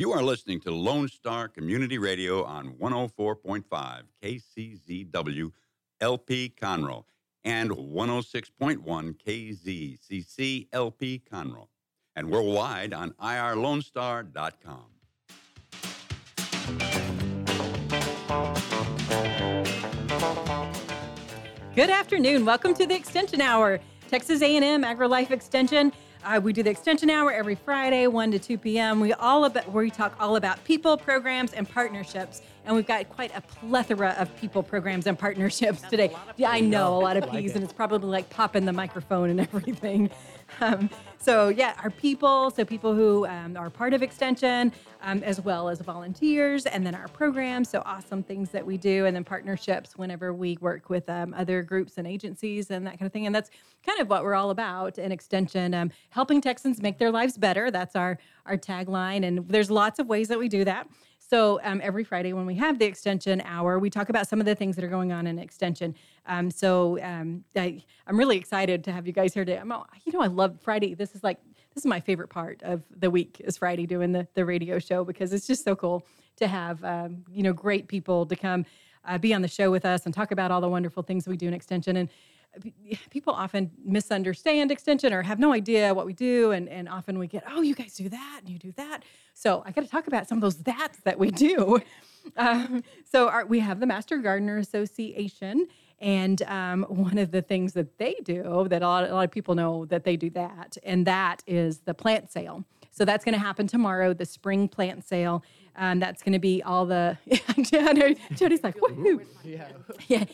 You are listening to Lone Star Community Radio on 104.5 KCZW LP Conroe and 106.1 KZCC LP Conroe and worldwide on irlonestar.com. Good afternoon. Welcome to the Extension Hour, Texas A&M AgriLife Extension. Uh, we do the Extension Hour every Friday, 1 to 2 p.m. We all about where we talk all about people, programs, and partnerships. And we've got quite a plethora of people, programs, and partnerships today. Yeah, I know a lot of peas, and it's probably like popping the microphone and everything. Um, so yeah, our people, so people who um, are part of Extension, um, as well as volunteers, and then our programs, so awesome things that we do, and then partnerships whenever we work with um, other groups and agencies and that kind of thing. And that's kind of what we're all about in Extension, um, helping Texans make their lives better. That's our our tagline, and there's lots of ways that we do that. So um, every Friday when we have the extension hour, we talk about some of the things that are going on in extension. Um, so um, I, am really excited to have you guys here today. I'm, you know, I love Friday. This is like this is my favorite part of the week is Friday doing the the radio show because it's just so cool to have um, you know great people to come uh, be on the show with us and talk about all the wonderful things we do in extension and people often misunderstand extension or have no idea what we do and, and often we get oh you guys do that and you do that. So i got to talk about some of those that's that we do. Um, so our, we have the master gardener association and um, one of the things that they do that a lot, a lot of people know that they do that and that is the plant sale. So that's going to happen tomorrow the spring plant sale. Um, that's going to be all the jody's like woohoo. Yeah. Yeah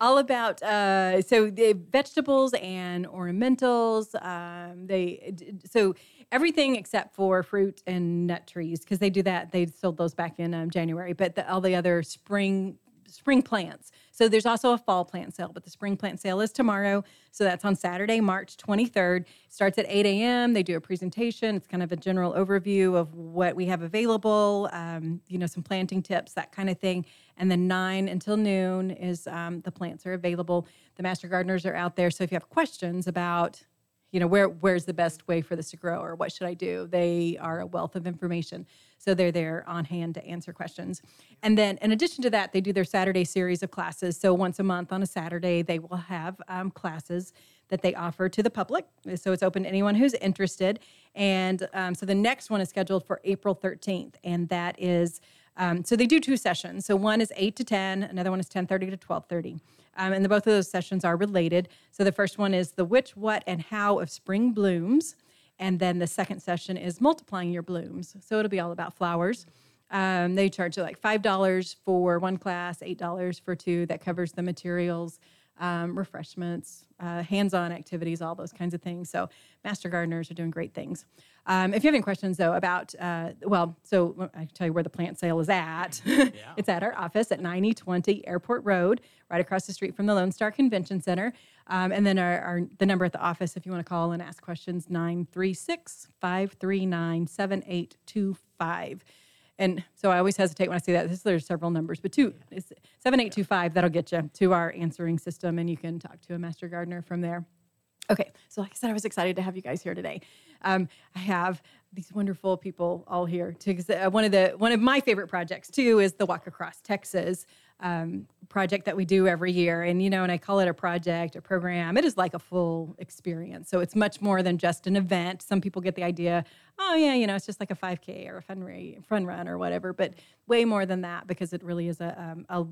all about uh, so the vegetables and ornamentals. Um, they so everything except for fruit and nut trees because they do that. They sold those back in um, January, but the, all the other spring spring plants. So there's also a fall plant sale, but the spring plant sale is tomorrow. So that's on Saturday, March 23rd. Starts at 8 a.m. They do a presentation. It's kind of a general overview of what we have available, um, you know, some planting tips, that kind of thing. And then 9 until noon is um, the plants are available. The master gardeners are out there. So if you have questions about you know where where's the best way for this to grow or what should i do? They are a wealth of information. So they're there on hand to answer questions. And then in addition to that they do their saturday series of classes. So once a month on a saturday they will have um, classes that they offer to the public. So it's open to anyone who's interested. And um, so the next one is scheduled for april 13th and that is um, so they do two sessions. So one is 8 to 10 another one is 10.30 to 12.30 um, and the, both of those sessions are related. So the first one is the which, what, and how of spring blooms. And then the second session is multiplying your blooms. So it'll be all about flowers. Um, they charge like $5 for one class, $8 for two. That covers the materials, um, refreshments, uh, hands on activities, all those kinds of things. So, master gardeners are doing great things. Um, if you have any questions, though, about, uh, well, so I tell you where the plant sale is at. Yeah. it's at our office at 9020 Airport Road, right across the street from the Lone Star Convention Center. Um, and then our, our, the number at the office, if you want to call and ask questions, 936 539 7825. And so I always hesitate when I say that. This, there's several numbers, but two, it's 7825, that'll get you to our answering system, and you can talk to a master gardener from there. Okay, so like I said, I was excited to have you guys here today. Um, I have these wonderful people all here. To, uh, one of the one of my favorite projects too is the Walk Across Texas um, project that we do every year. And you know, and I call it a project, a program. It is like a full experience. So it's much more than just an event. Some people get the idea, oh yeah, you know, it's just like a 5K or a fun, fun run or whatever. But way more than that because it really is a um, a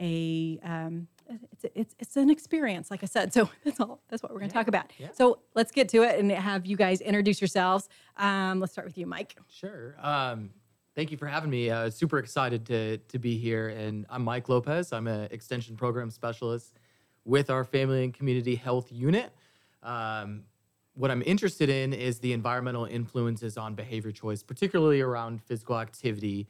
a um, it's, it's it's an experience, like I said. So that's all. That's what we're going to yeah, talk about. Yeah. So let's get to it and have you guys introduce yourselves. Um, let's start with you, Mike. Sure. Thank you for having me. Uh, super excited to to be here. And I'm Mike Lopez. I'm an extension program specialist with our Family and Community Health Unit. Um, what I'm interested in is the environmental influences on behavior choice, particularly around physical activity.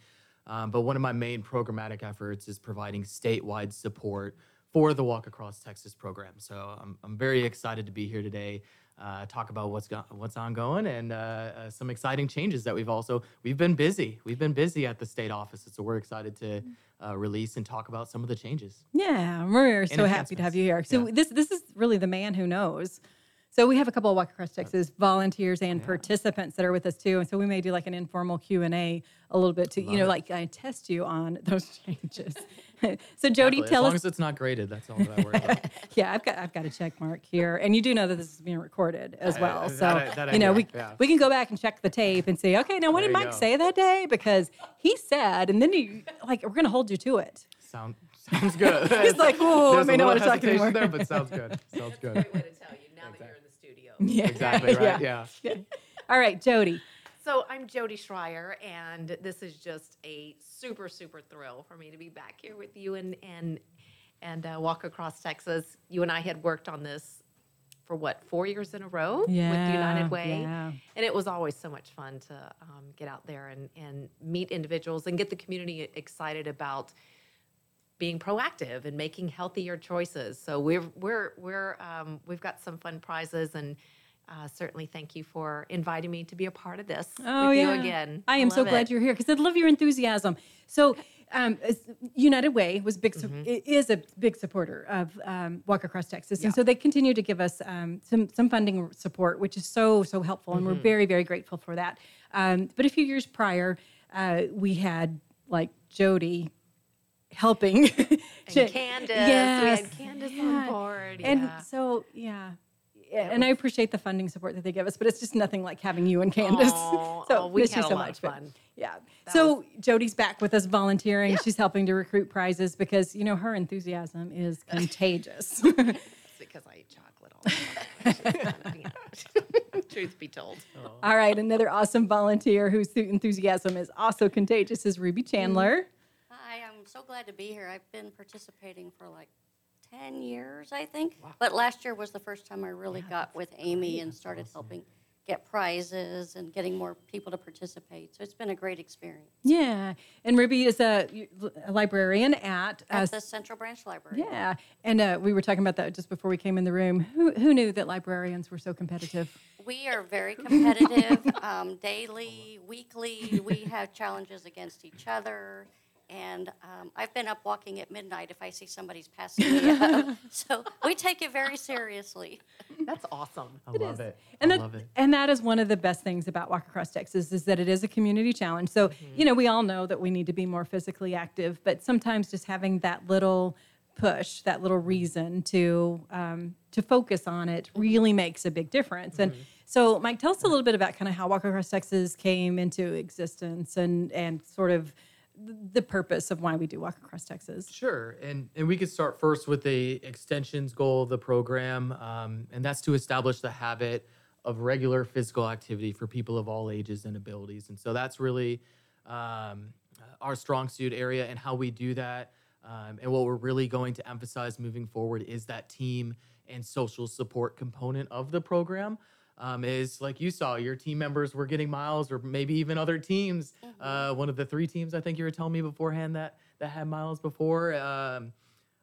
Um, but one of my main programmatic efforts is providing statewide support for the Walk Across Texas program. So I'm, I'm very excited to be here today. Uh, talk about what's go- what's ongoing and uh, uh, some exciting changes that we've also we've been busy. We've been busy at the state office, so we're excited to uh, release and talk about some of the changes. Yeah, we're so happy to have you here. So yeah. this this is really the man who knows. So we have a couple of Walk Across Texas volunteers and participants that are with us too, and so we may do like an informal Q and A a little bit to you know like I test you on those changes. so Jody, Exactly. tell as long us. as it's not graded, that's all that I worry about. Yeah, I've got I've got a check mark here, and you do know that this is being recorded as well. I- so that that you know we yeah. we can go back and check the tape and say, okay, now what There did Mike go. say that day? Because he said, and then you like we're gonna hold you to it. Sound sounds good. He's like, "Whoa, I There's may a not little wanna talk anymore." there, but sounds good. Sounds good. Yeah, Exactly right. Yeah. All right, Jody. So I'm Jody Schreier, and this is just a super, super thrill for me to be back here with you and and and uh, walk across Texas. You and I had worked on this for what four years in a row with Yeah, United Way, yeah. and it was always so much fun to um, get out there and and meet individuals and get the community excited about being proactive and making healthier choices. So we're we're we're um, we've got some fun prizes and. Uh, certainly, thank you for inviting me to be a part of this Oh with yeah, you again. I am so Love glad it. you're here because I love your enthusiasm. So, um, United Way was big, Mm-hmm. is a big supporter of um, Walk Across Texas, and so they continue to give us um, some some funding support, which is so so helpful, and we're Mm-hmm. very very grateful for that. Um, but a few years prior, uh, we had like Jody helping And Candace, yes. we had Candace on board, and so yeah. Yeah, and I appreciate the funding support that they give us, but it's just nothing like having you and Candace. Aw, so oh, we miss you so much. but fun. Yeah. That so Jody's back with us volunteering. She's helping to recruit prizes because you know her enthusiasm is contagious. Because I eat chocolate all the time. Truth be told. All right, another awesome volunteer whose enthusiasm is also contagious is Ruby Chandler. I'm so glad to be here. I've been participating for like 10 years, I think. But last year was the first time I really got with Amy and started helping get prizes and getting more people to participate. So it's been a great experience Yeah, and Ruby is a, a librarian at. uh, at the Central Branch Library. yeah, and uh, we were talking about that just before we came in the room. Who who knew that librarians were so competitive? We are very competitive um, daily, weekly. We have challenges against each other. And um, I've been up walking at midnight if I see somebody's passing me up. So we take it very seriously. That's awesome. I love it. And I that, love it. and that is one of the best things about Walk Across Texas is that it is a community challenge. So, you know, we all know that we need to be more physically active, but sometimes just having that little push, that little reason to um, to focus on it really makes a big difference. And so, Mike, tell us a little bit about kind of how Walk Across Texas came into existence and and sort of th- the purpose of why we do Walk Across Texas. Sure, and and we could start first with the extensions goal of the program, um, and that's to establish the habit of regular physical activity for people of all ages and abilities. And so that's really um, our strong suit area, and how we do that. Um, and what we're really going to emphasize moving forward is that team and social support component of the program. Um, is like you saw, your team members were getting miles, or maybe even other teams. Uh, one of the three teams I think you were telling me beforehand that that had miles before, um,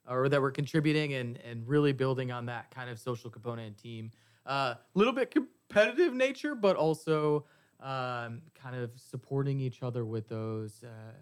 or that were contributing and and really building on that kind of social component and team. A uh, little bit competitive nature, but also um, kind of supporting each other with those uh,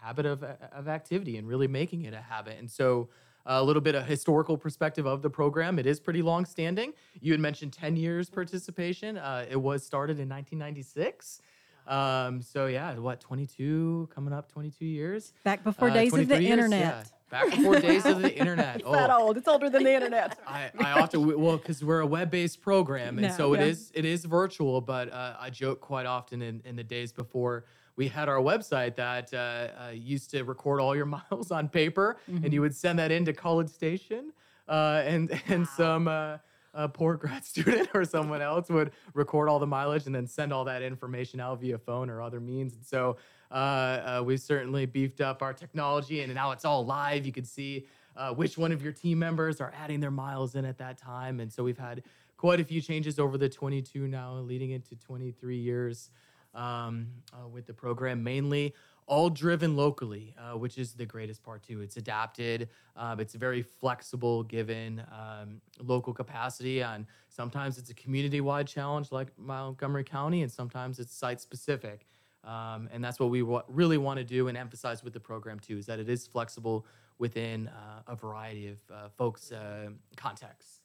habit of, of activity and really making it a habit. And so, a little bit of historical perspective of the program. It is pretty long standing. You had mentioned 10 years participation. Uh, it was started in 1996. Um, so yeah, what 22 coming up 22 years. Back before Uh, days of the years, internet. yeah. Back before days of the internet. Oh, That old. It's older than the internet. I, I often well because we're a web-based program and No, so it yeah. is it is virtual but uh, i joke quite often in, in the days before we had our website that uh, uh, used to record all your miles on paper Mm-hmm. and you would send that into college station uh, and and some uh, uh, poor grad student or someone else would record all the mileage and then send all that information out via phone or other means and so uh, uh, we've certainly beefed up our technology and now it's all live you can see uh, which one of your team members are adding their miles in at that time. And so we've had quite a few changes over the 22 now, leading into 23 years um, uh, with the program, mainly all driven locally, uh, which is the greatest part too. It's adapted, um, it's very flexible given um, local capacity. And sometimes it's a community wide challenge like Montgomery County, and sometimes it's site specific. Um, and that's what we wa- really want to do and emphasize with the program too, is that it is flexible within uh, a variety of uh, folks' uh,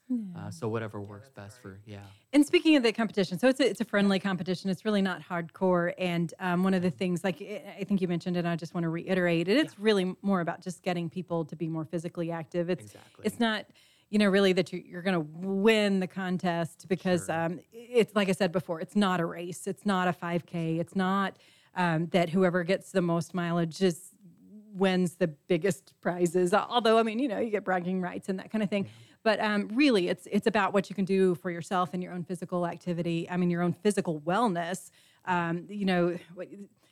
contexts. Uh, so whatever works best for yeah. And speaking of the competition, so it's a, it's a friendly competition. It's really not hardcore. And um, one of the things, like I think you mentioned, and I just want to reiterate it, it's really more about just getting people to be more physically active. It's Exactly. it's not, you know, really that you, you're going to win the contest because Sure. um, it's like I said before, it's not a race. It's not a 5K. It's not um, that whoever gets the most mileage is wins the biggest prizes. Although, I mean, you know, you get bragging rights and that kind of thing. But um, really, it's it's about what you can do for yourself and your own physical activity. I mean, your own physical wellness. Um, you know,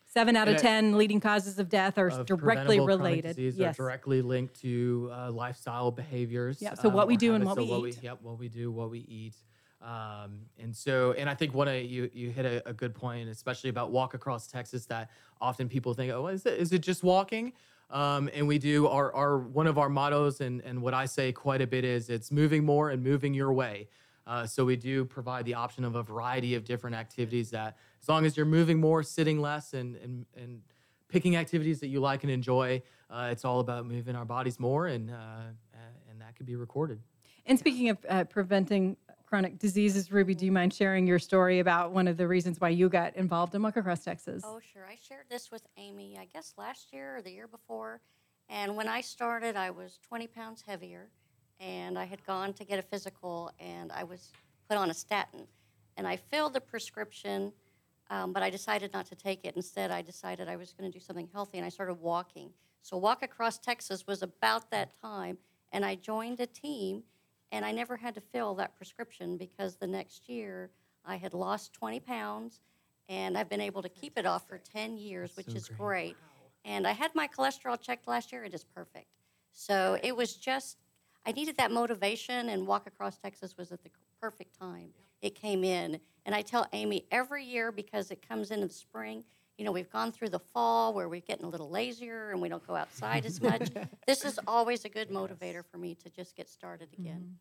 seven out of And ten leading causes of death are Of directly related. disease Yes. are directly linked to uh, lifestyle behaviors. Yeah, so what um, we do and what So we eat. Yep, what we do, what we eat. Um, and so, and I think one of you you hit a, a good point, especially about walk across Texas. That often people think, oh, is it is it just walking? Um, and we do our our one of our mottos, and and what I say quite a bit is it's moving more and moving your way. Uh, so we do provide the option of a variety of different activities that, as long as you're moving more, sitting less, and and and picking activities that you like and enjoy. Uh, it's all about moving our bodies more, and uh, and that could be recorded. And speaking of uh, preventing chronic diseases, Ruby, do you mind sharing your story about one of the reasons why you got involved in Walk Across Texas? Oh, sure. I shared this with Amy, I guess last year or the year before. And when I started, I was 20 pounds heavier. And I had gone to get a physical, and I was put on a statin. And I filled the prescription, um, but I decided not to take it. Instead, I decided I was going to do something healthy, and I started walking. So, Walk Across Texas was about that time. And I joined a team, and I never had to fill that prescription because the next year I had lost 20 pounds and I've been able to keep it off for 10 years, which so is great. great. And I had my cholesterol checked last year, it is perfect. So it was just, I needed that motivation, and Walk Across Texas was at the perfect time. It came in. And I tell Amy every year because it comes in the spring. You know, we've gone through the fall where we're getting a little lazier and we don't go outside as much. this is always a good motivator for me to just get started again.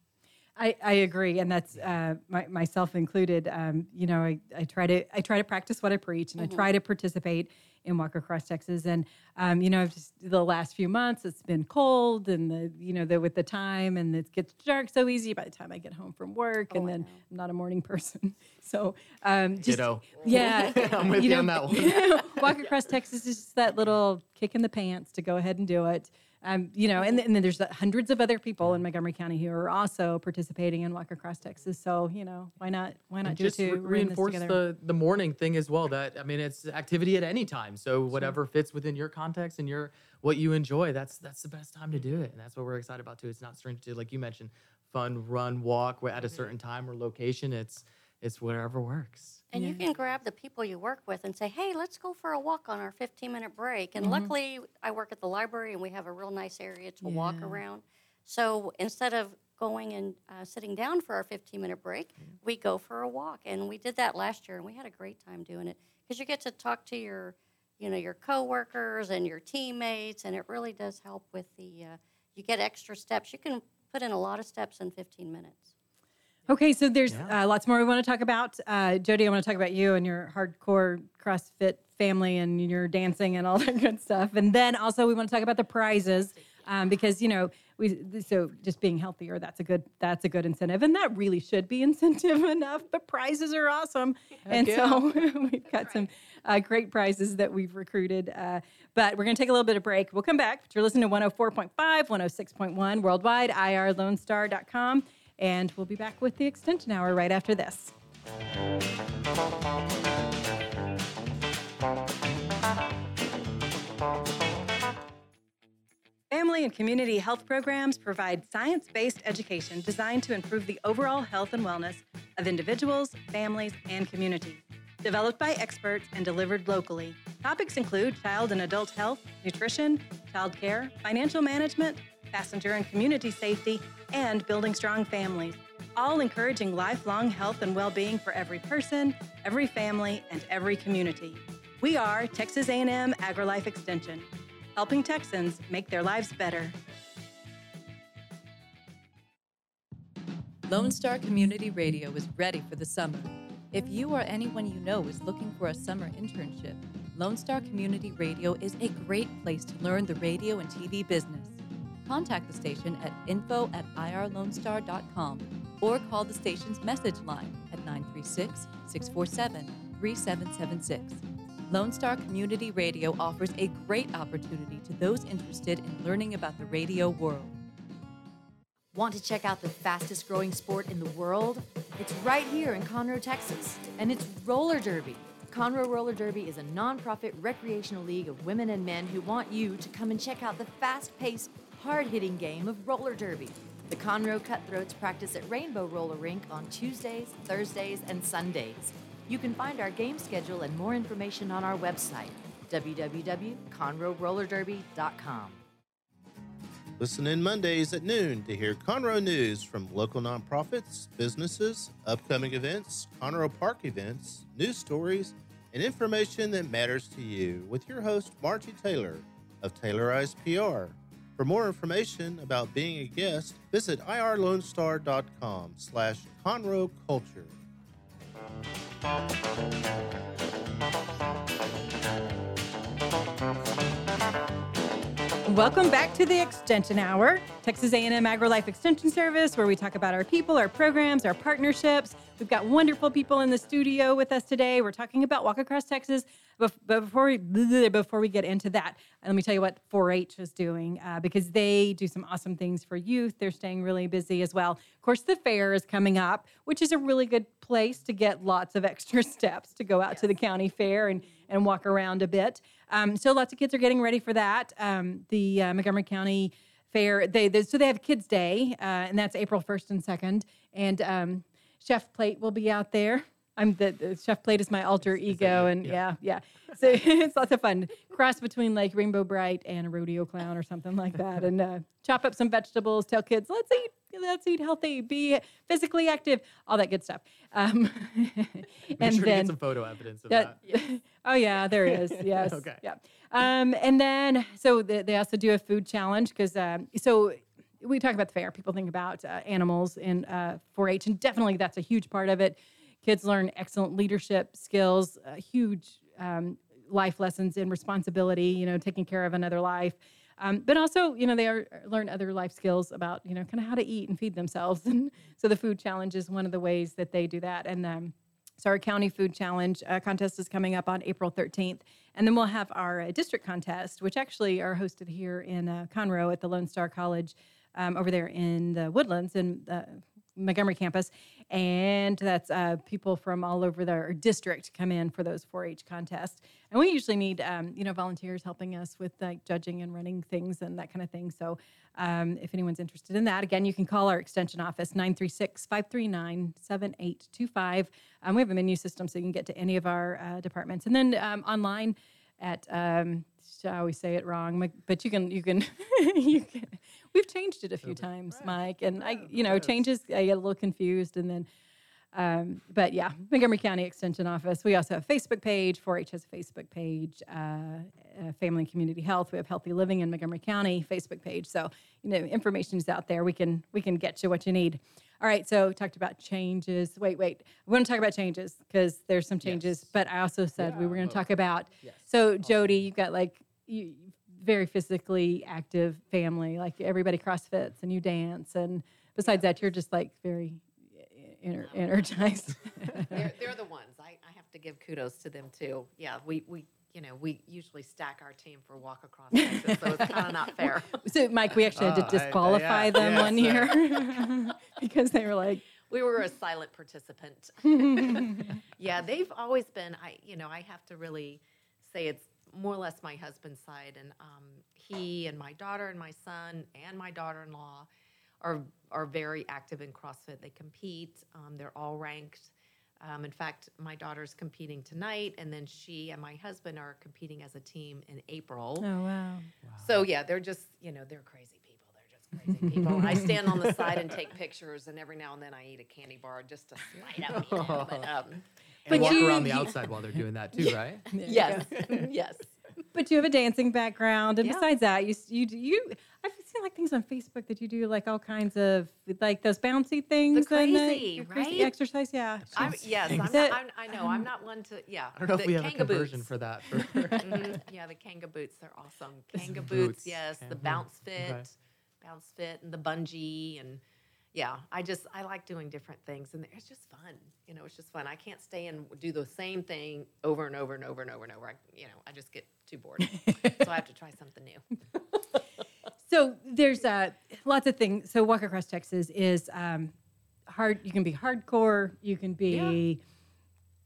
I, I agree, and that's uh, my, myself included. Um, you know, I, I try to I try to practice what I preach, and I try to participate in Walk Across Texas. And um, you know, just the last few months, it's been cold, and the you know, the with the time, and it gets dark so easy by the time I get home from work, and I then know. I'm not a morning person, so um, just Ditto. yeah, I'm with you on that one. Walk Across Texas is just that little kick in the pants to go ahead and do it. Um, you know, and, th- and then there's hundreds of other people in Montgomery County who are also participating in Walk Across Texas. So you know, why not? Why not And do just it re- reinforce the the morning thing as well. That I mean, it's activity at any time. So whatever fits within your context and your what you enjoy, that's that's the best time to do it. And that's what we're excited about too. It's not strange to like you mentioned, fun, run, walk at a certain time or location. It's it's whatever works. And you can grab the people you work with and say, hey, let's go for a walk on our 15 minute break. And luckily, I work at the library and we have a real nice area to walk around. So instead of going and uh, sitting down for our 15 minute break, we go for a walk. And we did that last year and we had a great time doing it because you get to talk to your you know your coworkers and your teammates and it really does help with the uh, you get extra steps you can put in a lot of steps in 15 minutes Okay, so there's Yeah. uh, lots more we want to talk about. Uh, Jody, I want to talk about you and your hardcore CrossFit family and your dancing and all that good stuff. And then also we want to talk about the prizes um, because you know we so just being healthier that's a good that's a good incentive and that really should be incentive enough. But prizes are awesome, and so we've got some uh, great prizes that we've recruited. Uh, but we're going to take a little bit of break. We'll come back. But you're listening to 104.5, 106.1 worldwide, irlonestar.com. And we'll be back with the extension hour right after this. Family and community health programs provide science based education designed to improve the overall health and wellness of individuals, families, and communities. Developed by experts and delivered locally, topics include child and adult health, nutrition, child care, financial management, passenger and community safety, and building strong families, all encouraging lifelong health and well being for every person, every family, and every community. We are Texas A&M AgriLife Extension helping Texans make their lives better. Lone Star Community Radio is ready for the summer. If you or anyone you know is looking for a summer internship, Lone Star Community Radio is a great place to learn the radio and TV business. Contact the station at info at irlonestar.com or call the station's message line at 936 647 3776. Lone Star Community Radio offers a great opportunity to those interested in learning about the radio world. Want to check out the fastest growing sport in the world? It's right here in Conroe, Texas, and it's roller derby. Conroe Roller Derby is a nonprofit recreational league of women and men who want you to come and check out the fast paced, hard hitting game of roller derby. The Conroe Cutthroats practice at Rainbow Roller Rink on Tuesdays, Thursdays, and Sundays. You can find our game schedule and more information on our website, www.conroerollerderby.com. Listen in Mondays at noon to hear Conroe news from local nonprofits, businesses, upcoming events, Conroe Park events, news stories, and information that matters to you with your host, Margie Taylor of Taylorized PR. For more information about being a guest, visit irlonestar.com slash Conroe Culture. Welcome back to the Extension Hour, Texas A&M AgriLife Extension Service, where we talk about our people, our programs, our partnerships. We've got wonderful people in the studio with us today. We're talking about Walk Across Texas. But before we before we get into that, let me tell you what 4-H is doing uh, because they do some awesome things for youth. They're staying really busy as well. Of course, the fair is coming up, which is a really good place to get lots of extra steps to go out yes. to the county fair and and walk around a bit. Um, so lots of kids are getting ready for that. Um, the uh, Montgomery County Fair, they, they, so they have Kids Day, uh, and that's April 1st and 2nd. And um, Chef Plate will be out there. I'm the, the Chef Plate is my alter ego, and yeah, yeah. yeah. So it's lots of fun. Cross between like Rainbow Brite and a rodeo clown or something like that, and uh, chop up some vegetables. Tell kids, let's eat let's eat healthy, be physically active, all that good stuff. Um, and sure then some photo evidence of that. that. oh yeah, there is. Yes. okay. Yeah. Um, and then so they, they, also do a food challenge because um, so we talk about the fair. People think about uh, animals in uh, 4-H, and definitely that's a huge part of it. Kids learn excellent leadership skills, uh, huge um, life lessons in responsibility. You know, taking care of another life. Um, but also, you know, they are, learn other life skills about, you know, kind of how to eat and feed themselves. And so the food challenge is one of the ways that they do that. And um, so our county food challenge uh, contest is coming up on April 13th. And then we'll have our uh, district contest, which actually are hosted here in uh, Conroe at the Lone Star College um, over there in the Woodlands in the Montgomery campus and that's uh, people from all over their district come in for those 4-H contests. And we usually need, um, you know, volunteers helping us with like judging and running things and that kind of thing. So um, if anyone's interested in that, again, you can call our extension office 936-539-7825. Um, we have a menu system so you can get to any of our uh, departments, and then um, online at. Um, I always say it wrong, but you can you can you can We've changed it a few times, right. Mike, and I, you know, changes. I get a little confused, and then, um, but yeah, Montgomery County Extension Office. We also have a Facebook page. 4-H has a Facebook page. Uh, uh, Family and Community Health. We have Healthy Living in Montgomery County Facebook page. So you know, information is out there. We can we can get you what you need. All right, so talked about changes. Wait, wait. We want to talk about changes because there's some changes, yes. but I also said yeah, we were going to talk about. Yes. So Jody, you've got like you, very physically active family. Like everybody crossfits and you dance, and besides that, you're just like very ener- energized. they're, they're the ones. I, I have to give kudos to them too. Yeah, we we you know, we usually stack our team for walk across Texas, so it's kind of not fair. So, Mike, we actually had to disqualify uh, yeah, them yes, one year because they were like, we were a silent participant. yeah, they've always been. I, you know, I have to really say it's more or less my husband's side, and um, he and my daughter and my son and my daughter-in-law are are very active in CrossFit. They compete. Um, they're all ranked. Um, in fact, my daughter's competing tonight, and then she and my husband are competing as a team in April. Oh wow! wow. So yeah, they're just you know they're crazy people. They're just crazy people. I stand on the side and take pictures, and every now and then I eat a candy bar just to slide out. You know? But um, and walk you, around the outside while they're doing that too, right? yes, yes. But you have a dancing background, and yeah. besides that, you you you. I've seen like things on Facebook that you do like all kinds of like those bouncy things. The crazy, the, right? Crazy exercise, yeah. I'm, yes, I'm not, I'm, i know. I'm not one to. Yeah. I don't know if we have a conversion boots. for that. For mm-hmm. Yeah, the Kanga boots, they're awesome. Kanga boots, boots, yes. The bounce fit, okay. bounce fit, and the bungee, and yeah, I just I like doing different things, and it's just fun. You know, it's just fun. I can't stay and do the same thing over and over and over and over and over. I, you know, I just get too bored, so I have to try something new. So there's uh, lots of things. So Walk Across Texas is um, hard. You can be hardcore. You can be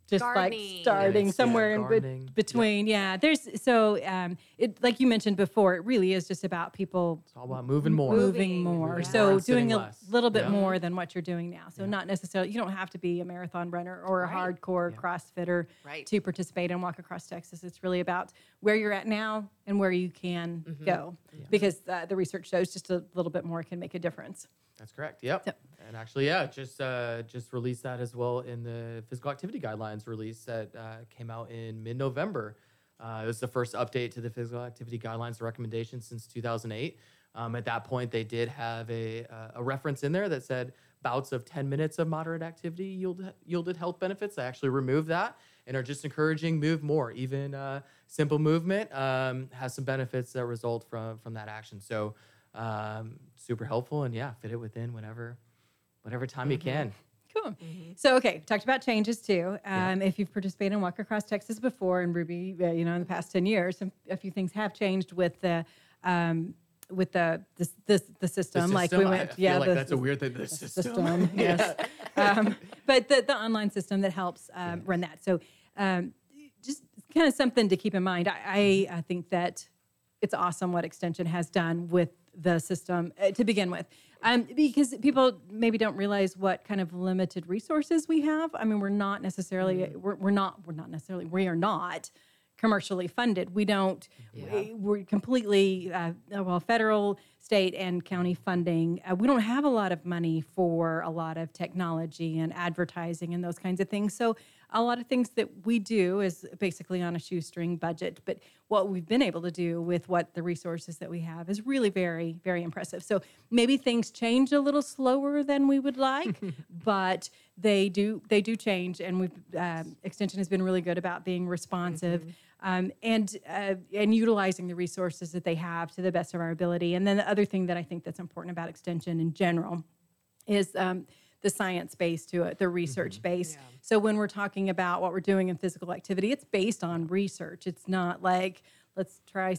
just Gardening. like starting yeah, somewhere in be- between. Yeah. There's so um, it like you mentioned before. It really is just about people It's all about moving more. moving Moving, more. moving So more doing a less. little bit Yeah. more than what you're doing now. So not necessarily you don't have to be a marathon runner or a Right. hardcore Yeah. CrossFitter Right. to participate and walk across Texas. It's really about where you're at now and where you can Mm-hmm. go, because uh, the research shows just a little bit more can make a difference. That's correct. Yep. Yep. And actually, yeah, just uh, just released that as well in the physical activity guidelines release that uh, came out in mid November. Uh, it was the first update to the physical activity guidelines recommendations since 2008. Um, at that point, they did have a, uh, a reference in there that said bouts of 10 minutes of moderate activity yield, yielded health benefits. They actually removed that and are just encouraging move more. Even uh, simple movement um, has some benefits that result from from that action. So um, super helpful and yeah, fit it within whenever, whatever time you can. Cool. So, okay, talked about changes too. Um, If you've participated in Walk Across Texas before and Ruby, uh, you know, in the past ten years, some, a few things have changed with the um, with the the, the, the system. Like we system, went, I feel yeah, like the, that's a weird thing. The, the system, system, yes. um, but the, the online system that helps um, run that. So um, just kind of something to keep in mind. I, I, I think that it's awesome what Extension has done with the system uh, to begin with. Um, because people maybe don't realize what kind of limited resources we have. I mean, we're not necessarily we're, we're not we're not necessarily we are not commercially funded. We don't. we- We're completely uh, well federal, state, and county funding. Uh, we don't have a lot of money for a lot of technology and advertising and those kinds of things. So a lot of things that we do is basically on a shoestring budget. But what we've been able to do with what the resources that we have is really very, very impressive. So maybe things change a little slower than we would like, but they do they do change. And we've um, extension has been really good about being responsive. Um, and uh, and utilizing the resources that they have to the best of our ability. And then the other thing that I think that's important about extension in general is um, the science base to it, the research mm-hmm. base. So when we're talking about what we're doing in physical activity, it's based on research. It's not like let's try.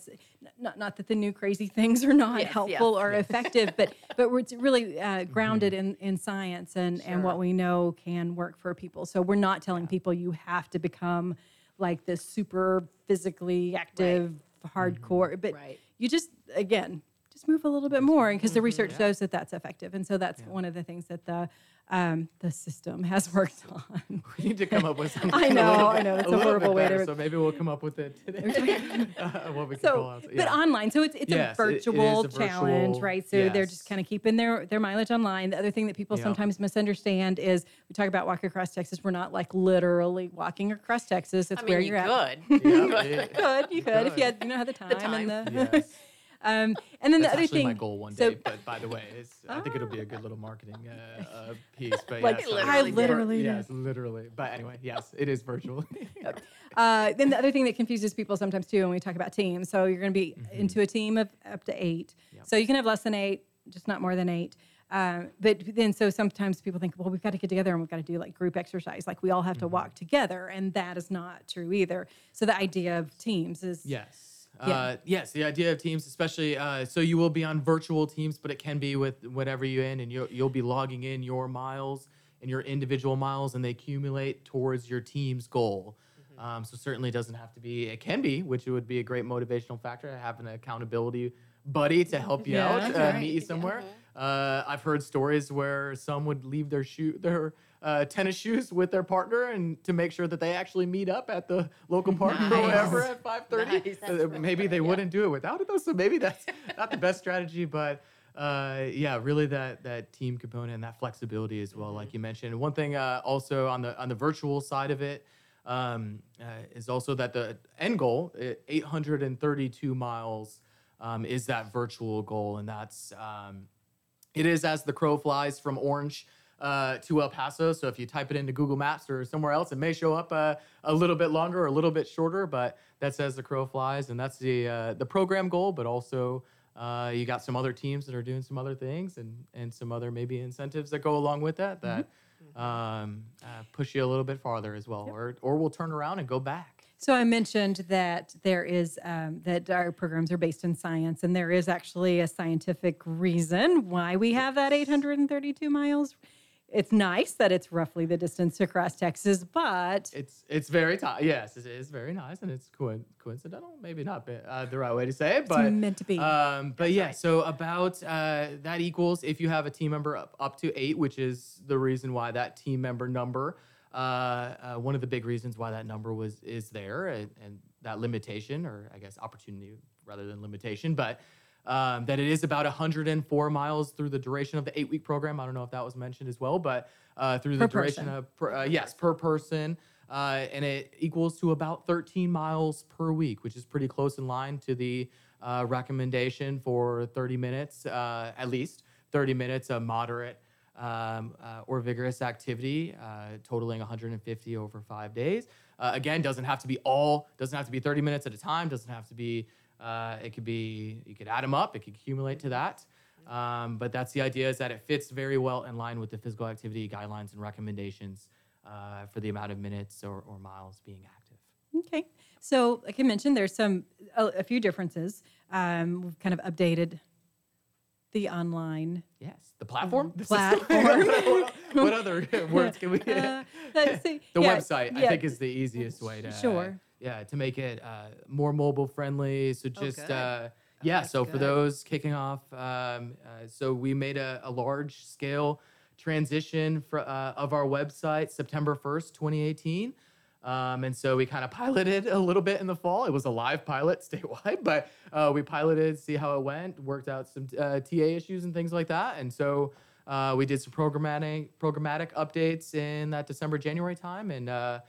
Not not that the new crazy things are not Yes, helpful yes, or effective, but but we're, it's really uh, grounded mm-hmm. in in science and and what we know can work for people. So we're not telling people you have to become like this super physically active hardcore, mm-hmm. but Right. you just again just move a little bit more because the research shows that that's effective. And so that's one of the things that the um, the system has worked on We need to come up with something. I know, little I know, it's a little bit horrible way to- better, So maybe we'll come up with it today. uh, what we can call so out. but online so it's, it's Yes, a it- it is virtual a challenge virtual- right so they're just kind of keeping their their mileage online the other thing that people Yeah. sometimes misunderstand is we talk about walking across texas we're not like literally walking across texas it's I where mean, you're you at could. Yeah, you could you could if you had you know had the time, time. and the Yes. Um and then That's the other actually thing my goal one so- day. but by the way, it's, I think it'll be a good little marketing uh, uh, piece. But Like, yes, I literally did. Yes, literally. But anyway, yes, it is virtual. Uh, then the other thing that confuses people sometimes too when we talk about teams. So you're going to be Mm-hmm. into a team of up to eight. So you can have less than eight, just not more than eight. Uh, but then so sometimes people think, well, we've got to get together and we've got to do like group exercise, like we all have to Mm-hmm. walk together, and that is not true either. So the idea of teams is Yes. Yeah. Uh, yes, the idea of teams, especially uh, so you will be on virtual teams, but it can be with whatever you're in, and you'll, you'll be logging in your miles and your individual miles, and they accumulate towards your team's goal. Um, so certainly doesn't have to be. It can be, which would be a great motivational factor. to Have an accountability buddy to help you Yeah, out, uh, right. meet you somewhere. Uh, I've heard stories where some would leave their shoe, their uh, tennis shoes with their partner, and to make sure that they actually meet up at the local park or Nice. wherever at five thirty. Nice. Uh, maybe they wouldn't do it without it though. So maybe that's not the best strategy, but uh, yeah, really that that team component and that flexibility as well, like you mentioned. One thing uh, also on the on the virtual side of it um, uh, is also that the end goal, uh, 832 miles, um, is that virtual goal, and that's um, it is as the crow flies from Orange uh, to El Paso. So if you type it into Google Maps or somewhere else, it may show up uh, a little bit longer or a little bit shorter, but that says the crow flies, and that's the uh, the program goal, but also uh, you got some other teams that are doing some other things and and some other maybe incentives that go along with that that um, uh, push you a little bit farther as well, or or we'll turn around and go back. So I mentioned that there is um, that our programs are based in science, and there is actually a scientific reason why we have that 832 miles. It's nice that it's roughly the distance across Texas, but It's it's very ti Yes, it is very nice, and it's co- coincidental. Maybe not uh, the right way to say it, but it's meant to be. Um, but yeah, so about uh, that equals if you have a team member up, up to eight, which is the reason why that team member number. Uh, uh, one of the big reasons why that number was is there, and, and that limitation, or I guess opportunity rather than limitation, but um, that it is about 104 miles through the duration of the eight week program. I don't know if that was mentioned as well, but uh, through the duration person. of per, uh, yes per person, uh, and it equals to about 13 miles per week, which is pretty close in line to the uh, recommendation for 30 minutes uh, at least 30 minutes of moderate um, uh, or vigorous activity, uh, totaling 150 over five days. Uh, again, doesn't have to be all, doesn't have to be 30 minutes at a time, doesn't have to be, uh, it could be, you could add them up, it could accumulate to that. Um, but that's the idea is that it fits very well in line with the physical activity guidelines and recommendations uh, for the amount of minutes or, or miles being active. Okay. So, like I mentioned, there's some a, a few differences. Um, we've kind of updated the online. Yes, the platform. Um, The platform. what, other words can we? Uh, let's see. the Yeah, website, I think, is the easiest way to. Sure. Yeah, to make it uh, more mobile friendly. So just good. uh, yeah. that's So for those kicking off, um, uh, so we made a, a large scale transition for, uh, of our website September first, twenty eighteen. Um, and so we kind of piloted a little bit in the fall. It was a live pilot statewide, but uh, we piloted, see how it went, worked out some uh, TA issues and things like that. And so uh, we did some programmatic programmatic updates in that December January time, and uh,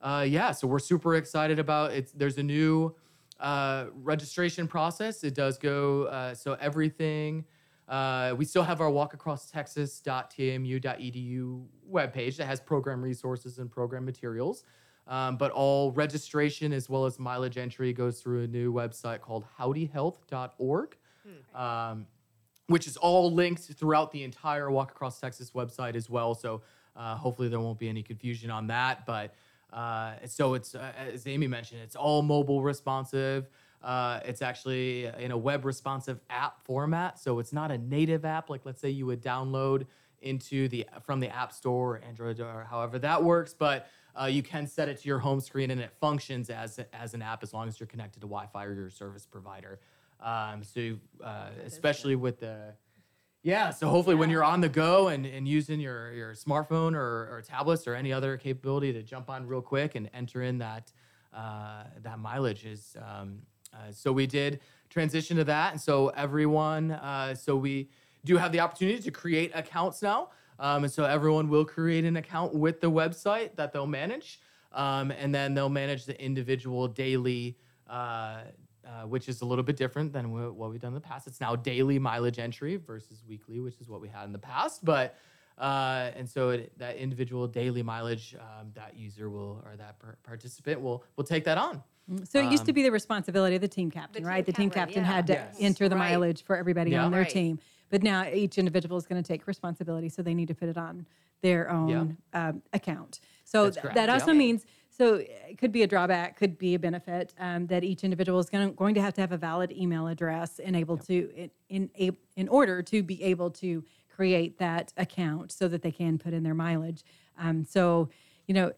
uh, yeah, so we're super excited about it. There's a new uh, registration process. It does go so everything. Uh, we still have our walkacrosstexas.tamu.edu webpage that has program resources and program materials. Um, but all registration as well as mileage entry goes through a new website called howdyhealth.org, um, which is all linked throughout the entire Walk Across Texas website as well. So uh, hopefully there won't be any confusion on that. But uh, so it's, uh, as Amy mentioned, it's all mobile responsive. Uh, it's actually in a web responsive app format. So it's not a native app like let's say you would download into the from the App Store or Android or however that works. But uh, you can set it to your home screen and it functions as as an app as long as you're connected to Wi-Fi or your service provider. Um, so uh, especially with the yeah, so hopefully when you're on the go and, and using your, your smartphone or, or tablets or any other capability to jump on real quick and enter in that uh, that mileage is um, uh, so we did transition to that. And so everyone uh, so we do have the opportunity to create accounts now um, and so everyone will create an account with the website that they'll manage um, and then they'll manage the individual daily uh, uh, which is a little bit different than wh- what we've done in the past. It's now daily mileage entry versus weekly, which is what we had in the past. But uh, and so it, that individual daily mileage, um, that user will or that par- participant will will take that on. So it used to Um, be the responsibility of the team captain, The right? team the team captain, captain yeah. had to Yes. enter the Right. mileage for everybody Yeah. on their Right. team. But now each individual is going to take responsibility, so they need to put it on their own um, account. So th- that also yeah. means so it could be a drawback, could be a benefit um, that each individual is going to, going to have to have a valid email address and able to in in, a- in order to be able to create that account so that they can put in their mileage. Um, so you know.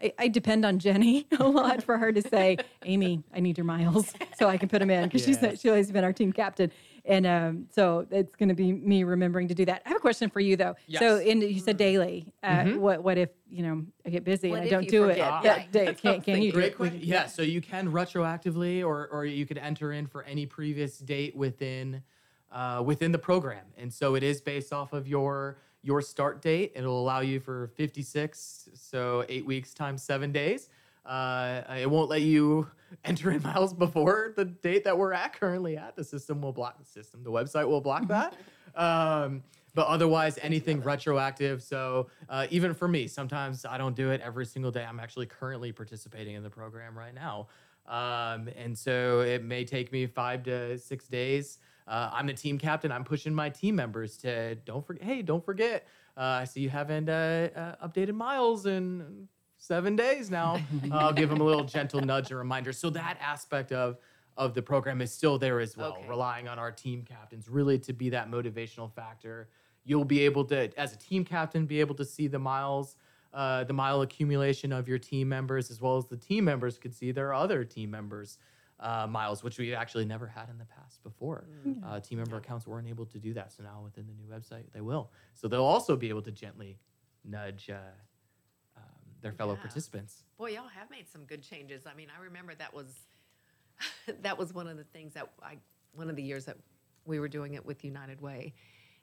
I, I depend on Jenny a lot for her to say, Amy, I need your miles so I can put them in because she's she's always been our team captain, and um, so it's going to be me remembering to do that. I have a question for you though. So, Yes. in you said daily. Uh, What what if you know I get busy What and I don't do forget? it Yeah. that day? That's what Can, I'm can you do Great question. Yeah, so you can retroactively, or or you could enter in for any previous date within uh, within the program, and so it is based off of your your start date. It'll allow you for 56, so eight weeks times seven days. Uh, it won't let you enter in miles before the date that we're at currently at. The system will block the system. The website will block that. Um, but otherwise, anything retroactive. So uh, even for me, sometimes I don't do it every single day. I'm actually currently participating in the program right now. Um, and so it may take me five to six days uh, I'm the team captain. I'm pushing my team members to don't forget. Hey, don't forget. Uh, I see you haven't uh, uh, updated miles in seven days now. I'll give them a little gentle nudge and reminder. So that aspect of of the program is still there as well, Okay. relying on our team captains really to be that motivational factor. You'll be able to, as a team captain, be able to see the miles, uh, the mile accumulation of your team members, as well as the team members could see their other team members' uh, miles, which we actually never had in the past before. Uh, team member accounts weren't able to do that, so now within the new website, they will. So they'll also be able to gently nudge uh, their fellow Yeah. participants. Boy, y'all have made some good changes. I mean, I remember that was that was one of the things that I one of the years that we were doing it with United Way.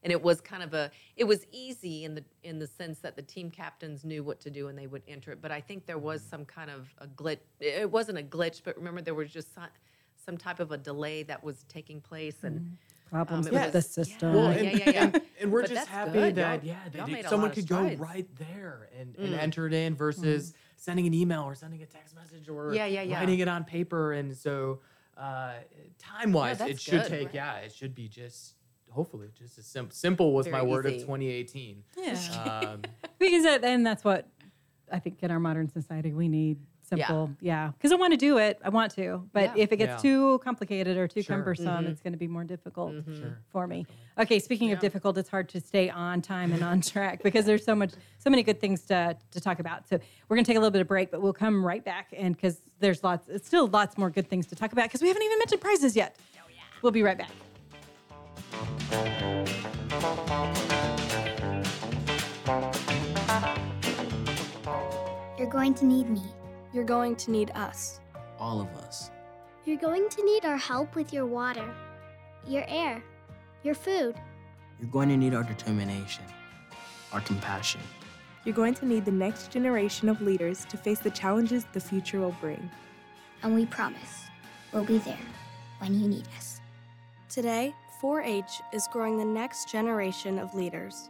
And it was kind of a it was easy in the in the sense that the team captains knew what to do and they would enter it. But I think there was mm. some kind of a glitch. It wasn't a glitch, but remember there was just some, some type of a delay that was taking place and mm. Problems Um, it with was- the yeah. system. Well, yeah, and, yeah, yeah. and, and we're But just that's happy good. that Y'all- yeah, that y'all it- made a someone lot of could go strides. right there and, and Mm. enter it in versus sending an email or sending a text message or Yeah, yeah, yeah. writing it on paper. And so, uh, time wise, it that's should good. take Right. yeah, it should be just hopefully just as simple. Simple was my Very word easy. of 2018. Yeah. Um, because that, and that's what I think in our modern society we need simple. Yeah, because I want to do it. I want to, but Yeah. if it gets Yeah. too complicated or too Sure. cumbersome, mm-hmm. it's going to be more difficult mm-hmm. Sure. for me. Okay, speaking of difficult, it's hard to stay on time and on track because there's so much, so many good things to to talk about. So we're going to take a little bit of break, but we'll come right back, and because there's lots, it's still lots more good things to talk about because we haven't even mentioned prizes yet. Oh, we'll be right back. You're going to need me. You're going to need us. all of us. You're going to need our help with your water, your air, your food. You're going to need our determination, our compassion. You're going to need the next generation of leaders to face the challenges the future will bring. And we promise we'll be there when you need us. Today, 4 H is growing the next generation of leaders.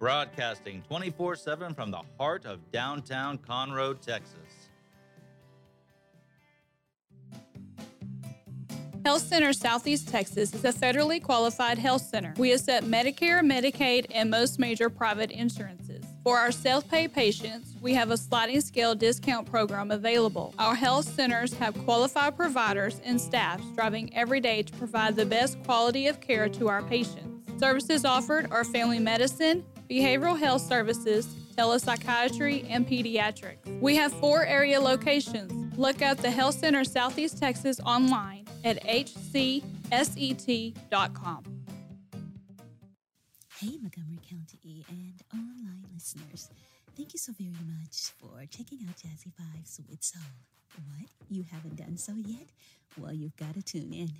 broadcasting 24 7 from the heart of downtown Conroe, Texas. Health Center Southeast Texas is a federally qualified health center. We accept Medicare, Medicaid, and most major private insurances. For our self pay patients, we have a sliding scale discount program available. Our health centers have qualified providers and staff striving every day to provide the best quality of care to our patients. Services offered are family medicine, behavioral health services, telepsychiatry, and pediatrics. We have four area locations. Look up the Health Center Southeast Texas online at hcset.com. Hey, Montgomery County E and online listeners. Thank you so very much for checking out Jazzy Vibes with Soul. What? You haven't done so yet? Well, you've got to tune in.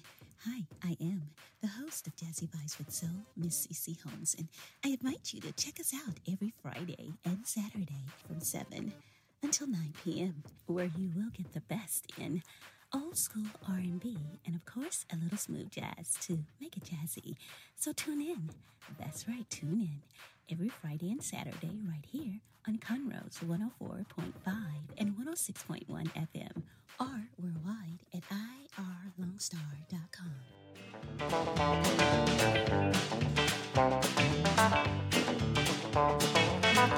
Hi, I am the host of Jazzy Vibes with Soul, Miss CC Holmes, and I invite you to check us out every Friday and Saturday from 7 until 9 p.m., where you will get the best in old school R&B and of course a little smooth jazz to make it jazzy. So tune in. That's right, tune in every Friday and Saturday right here on Conroe's 104.5 and 106.1 FM or worldwide at irlonestar.com.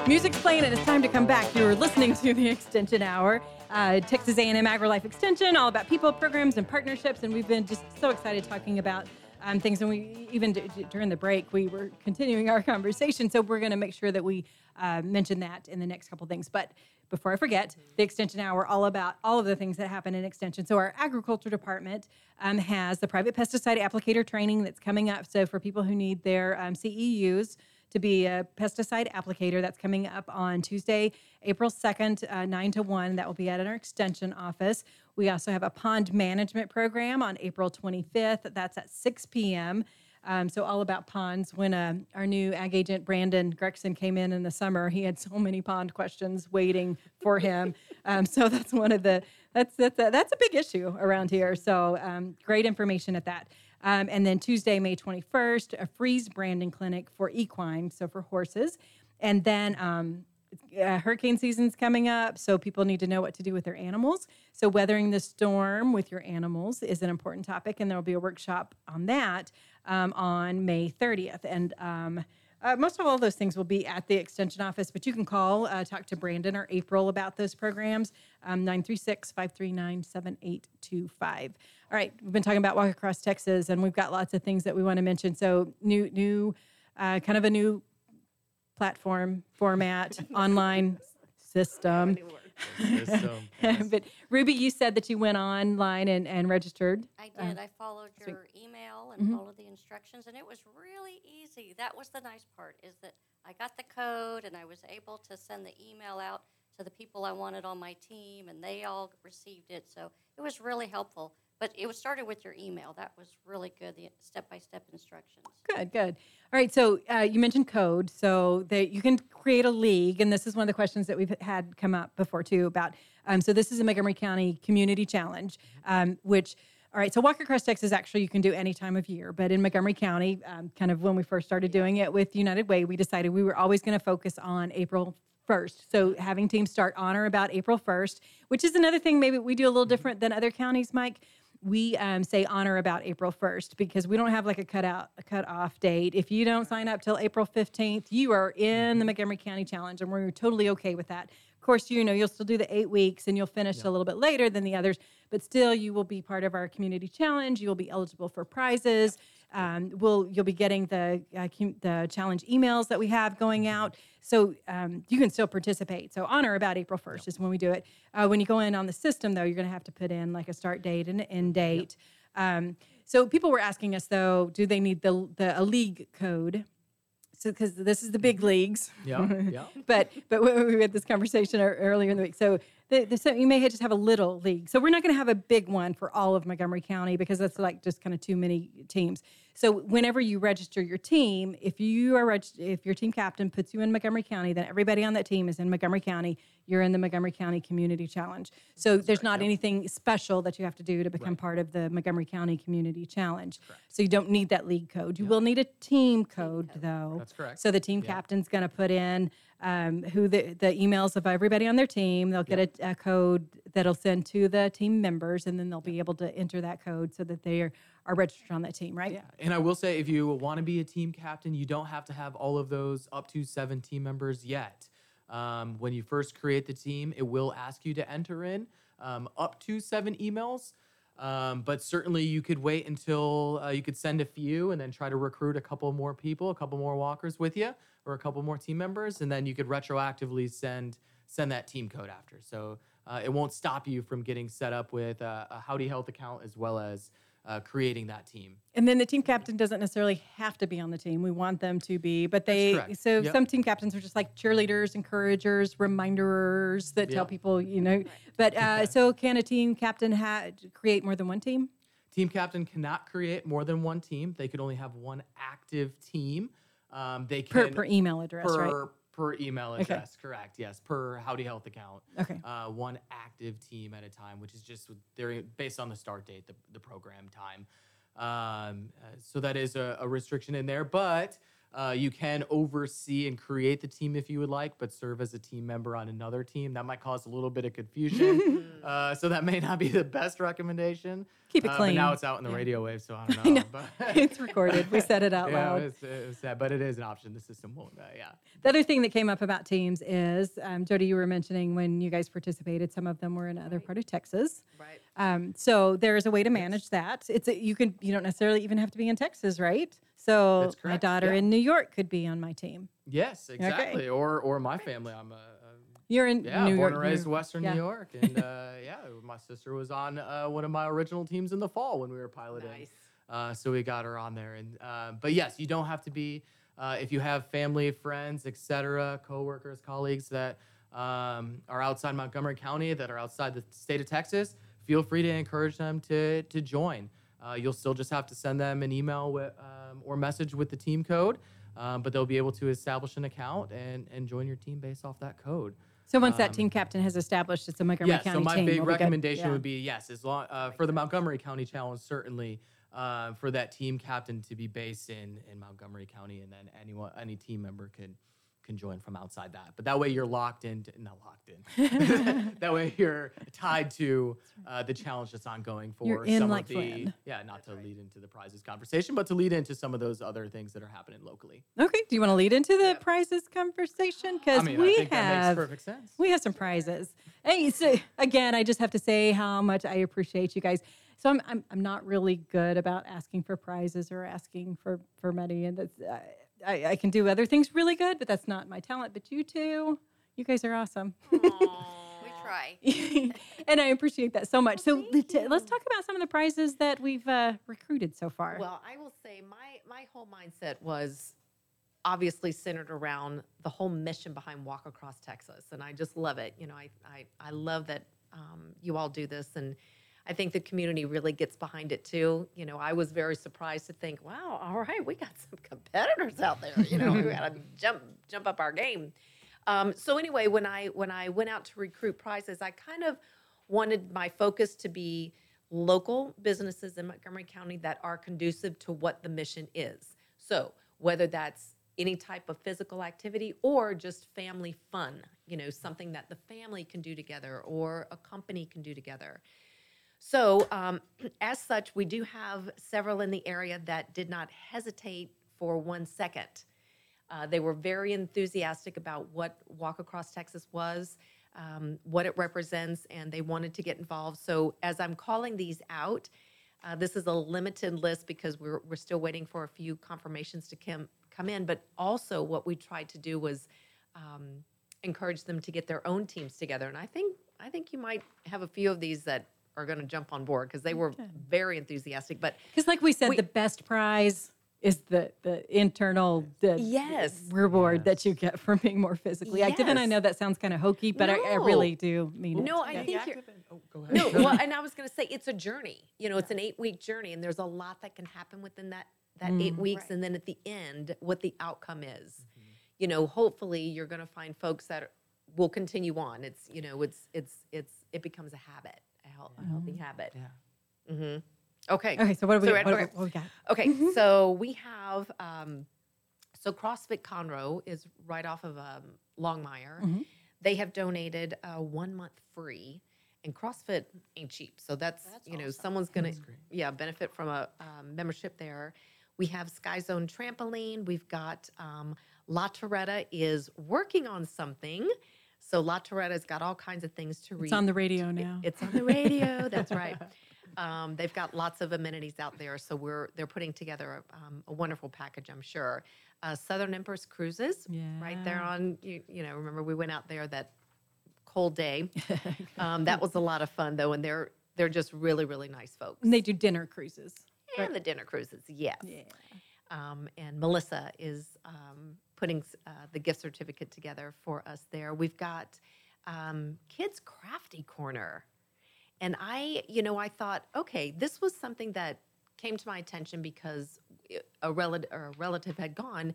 Music's playing and it's time to come back. You're listening to the Extension Hour, uh, Texas A&M AgriLife Extension, all about people, programs, and partnerships. And we've been just so excited talking about um, things. And we even d- d- during the break, we were continuing our conversation. So we're going to make sure that we uh, mention that in the next couple things. But before I forget, the Extension Hour, all about all of the things that happen in Extension. So our agriculture department um, has the private pesticide applicator training that's coming up. So for people who need their um, CEUs to be a pesticide applicator. That's coming up on Tuesday, April 2nd, uh, 9 to 1. That will be at our extension office. We also have a pond management program on April 25th. That's at 6 p.m. Um, so all about ponds. When uh, our new ag agent Brandon Gregson came in in the summer, he had so many pond questions waiting for him. um, so that's one of the that's that's a, that's a big issue around here. So um, great information at that. Um, and then Tuesday, May 21st, a freeze branding clinic for equine, so for horses. And then um, uh, hurricane season's coming up, so people need to know what to do with their animals. So, weathering the storm with your animals is an important topic, and there will be a workshop on that um, on May 30th. And um, uh, most of all those things will be at the extension office, but you can call, uh, talk to Brandon or April about those programs, um, 936 539 7825. All right, we've been talking about Walk Across Texas, and we've got lots of things that we want to mention. So, new, new, uh, kind of a new platform, format, online system. System, yes. but Ruby, you said that you went online and, and registered. I Uh, did. I followed sweet. your email and Mhm. followed the instructions, and it was really easy. That was the nice part, is that I got the code and I was able to send the email out to the people I wanted on my team, and they all received it. So it was really helpful. But it was started with your email. That was really good. The step-by-step instructions. Good, good. All right, so uh, you mentioned code, so that you can create a league, and this is one of the questions that we've had come up before too about. Um, so this is a Montgomery County Community Challenge, um, which. All right, so Walk Across Texas actually you can do any time of year, but in Montgomery County, um, kind of when we first started doing it with United Way, we decided we were always going to focus on April 1st. So having teams start on or about April 1st, which is another thing maybe we do a little different than other counties, Mike. We um, say honor about April 1st because we don't have like a cutout a cut off date. If you don't sign up till April 15th, you are in the Montgomery County Challenge, and we're totally okay with that. Of course, you know you'll still do the eight weeks, and you'll finish a little bit later than the others, but still you will be part of our community challenge. You will be eligible for prizes. Um, we'll you'll be getting the uh, the challenge emails that we have going out, so um, you can still participate. So honor about April first is when we do it. Uh, when you go in on the system, though, you're going to have to put in like a start date and an end date. Um, so people were asking us though, do they need the the a league code? So because this is the big leagues. Yeah, yeah. but but we we had this conversation earlier in the week. So the, the, so you may just have a little league. So we're not going to have a big one for all of Montgomery County because that's like just kind of too many teams. So whenever you register your team, if you are reg- if your team captain puts you in Montgomery County, then everybody on that team is in Montgomery County. You're in the Montgomery County Community Challenge. So there's not anything special that you have to do to become part of the Montgomery County Community Challenge. So you don't need that league code. You will need a team code though. That's correct. So the team Yeah. captain's going to put in um, who the, the emails of everybody on their team. They'll get a, a code that'll send to the team members, and then they'll be able to enter that code so that they are, are registered on that team, right? Yeah. And I will say, if you want to be a team captain, you don't have to have all of those up to seven team members yet. Um, when you first create the team, it will ask you to enter in um, up to seven emails. Um, but certainly, you could wait until uh, you could send a few and then try to recruit a couple more people, a couple more walkers with you, or a couple more team members, and then you could retroactively send send that team code after. So uh, it won't stop you from getting set up with a, a Howdy Health account as well as uh, creating that team. And then the team captain doesn't necessarily have to be on the team. We want them to be, but they. So Yep. some team captains are just like cheerleaders, encouragers, reminders that tell people, you know. But uh, so can a team captain ha- create more than one team? Team captain cannot create more than one team. They could only have one active team. Um, they Per- can per email address, right? Per, email Okay. address, correct? Yes, per Howdy Health account. Okay. Uh, one active team at a time, which is just they're based on the start date, the, the program time. Um, uh, so that is a, a restriction in there, but uh, you can oversee and create the team if you would like, but serve as a team member on another team. That might cause a little bit of confusion. uh, so that may not be the best recommendation. Keep it Uh, clean. But now it's out in the Yeah. radio wave, so I don't I know. know. but- It's recorded. We said it out yeah, loud. It's, it's sad, but it is an option. The system won't. Uh, yeah. The other thing that came up about teams is, um, Jody, you were mentioning when you guys participated, some of them were in other part of Texas. Right. Um, so there is a way to manage that. It's a, you can you don't necessarily even have to be in Texas, right? So my daughter yeah. in New York could be on my team. Yes, exactly. Or or my family. I'm a, a You're in yeah, New born York, and raised New- Western yeah. New York, and uh, yeah, my sister was on uh, one of my original teams in the fall when we were piloting. Nice. Uh, so we got her on there, and uh, but yes, you don't have to be uh, if you have family, friends, etc., coworkers, colleagues that um, are outside Montgomery County, that are outside the state of Texas. feel free to encourage them to to join. Uh, you'll still just have to send them an email with, um, or message with the team code, um, but they'll be able to establish an account and and join your team based off that code. So once that Um, team captain has established it's a Montgomery yeah, County so my team, big we'll be good. recommendation Yeah. would be yes, as long uh, for the Montgomery County Challenge, certainly uh, for that team captain to be based in in Montgomery County, and then anyone any team member can can join from outside that. But that way you're locked in, not locked in. that way you're tied to uh, the challenge that's ongoing for You're in some like of the Flynn. yeah, not to lead into the prizes conversation, but to lead into some of those other things that are happening locally. Okay, do you want to lead into the prizes conversation? Because I mean, I we think that makes have perfect sense. we have some prizes. Hey, so again, I just have to say how much I appreciate you guys. So I'm I'm, I'm not really good about asking for prizes or asking for for money, and that's I, I, I can do other things really good, but that's not my talent. But you two, you guys are awesome. We try. and I appreciate that so much. So let- let's talk about some of the prizes that we've uh, recruited so far. Well, I will say my my whole mindset was obviously centered around the whole mission behind Walk Across Texas, and I just love it. You know, I I, I love that um, you all do this, and I think the community really gets behind it too. You know, I was very surprised to think, wow, all right, we got some competitors out there. You know, we got to jump jump up our game. Um, so anyway, when I when I went out to recruit prizes, I kind of wanted my focus to be local businesses in Montgomery County that are conducive to what the mission is. So whether that's any type of physical activity or just family fun, you know, something that the family can do together or a company can do together. So, um, as such, we do have several in the area that did not hesitate for one second. Uh, they were very enthusiastic about what Walk Across Texas was, um, what it represents, and they wanted to get involved. So, as I'm calling these out, uh, this is a limited list because we're, we're still waiting for a few confirmations to come, come in. But also, what we tried to do was um, encourage them to get their own teams together. And I think I think you might have a few of these that are going to jump on board because they were very enthusiastic. But Because, like we said, the best prize is the the internal the Yes. reward that you get from being more physically active. And I know that sounds kind of hokey, but I, I really do mean it. No, I Yeah. think you're. Oh, go ahead. No, well, and I was going to say it's a journey. You know, it's an eight week journey, and there's a lot that can happen within that that eight Mm. weeks, and then at the end, what the outcome is. You know, hopefully, you're going to find folks that will continue on. It's you know, it's it's it's it becomes a habit, a, hel- a healthy habit. Yeah. Mm-hmm. Okay. Okay, so what do we- we're at- what- okay. what we got? Okay, so we have um, so CrossFit Conroe is right off of um, Longmire. Mhm. They have donated uh, one month free, and CrossFit ain't cheap. So that's, you know someone's gonna yeah benefit from a um, membership there. We have Sky Zone Trampoline. We've got um, La Torretta is working on something. So La Torretta's got all kinds of things to read. It's on the radio now. It's on the radio. that's right. Um, they've got lots of amenities out there, so we're they're putting together a, um, a wonderful package, I'm sure. Uh, Southern Empress Cruises, right there on you, you know. Remember we went out there that cold day. um, that was a lot of fun though, and they're they're just really really nice folks. And they do dinner cruises. And the dinner cruises, yes. Um, and Melissa is um, putting uh, the gift certificate together for us there. We've got um, Kids Crafty Corner. And I, you know, I thought, okay, this was something that came to my attention because a a relative had gone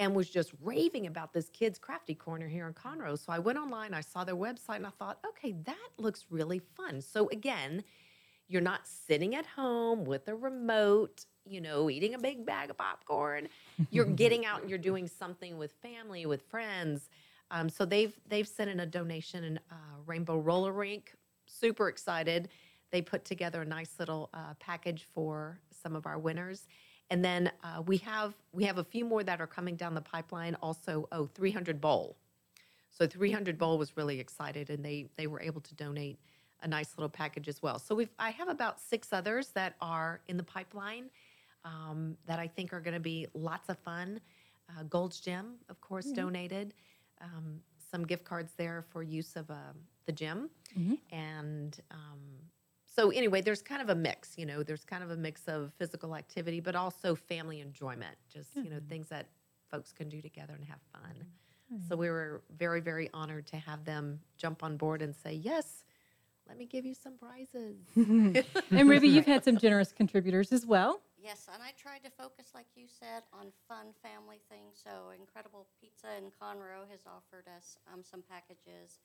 and was just raving about this kids crafty corner here in Conroe. So I went online, I saw their website, and I thought, okay, that looks really fun. So again, you're not sitting at home with a remote, you know, eating a big bag of popcorn. You're getting out and you're doing something with family, with friends. Um, so they've they've sent in a donation and uh, Rainbow Roller Rink. Super excited. They put together a nice little uh, package for some of our winners. And then uh, we have we have a few more that are coming down the pipeline. Also, oh, 300 Bowl. So 300 Bowl was really excited, and they they were able to donate a nice little package as well. So we've I have about six others that are in the pipeline um, that I think are going to be lots of fun. Uh, Gold's Gym, of course, Mhm. donated um, some gift cards there for use of um the gym, Mhm. and um, so anyway, there's kind of a mix. You know, there's kind of a mix of physical activity, but also family enjoyment. Just you know, things that folks can do together and have fun. So we were very, very honored to have them jump on board and say, yes, let me give you some prizes. and Ruby, you've had some generous contributors as well. Yes, and I tried to focus, like you said, on fun family things. So Incredible Pizza in Conroe has offered us um, some packages.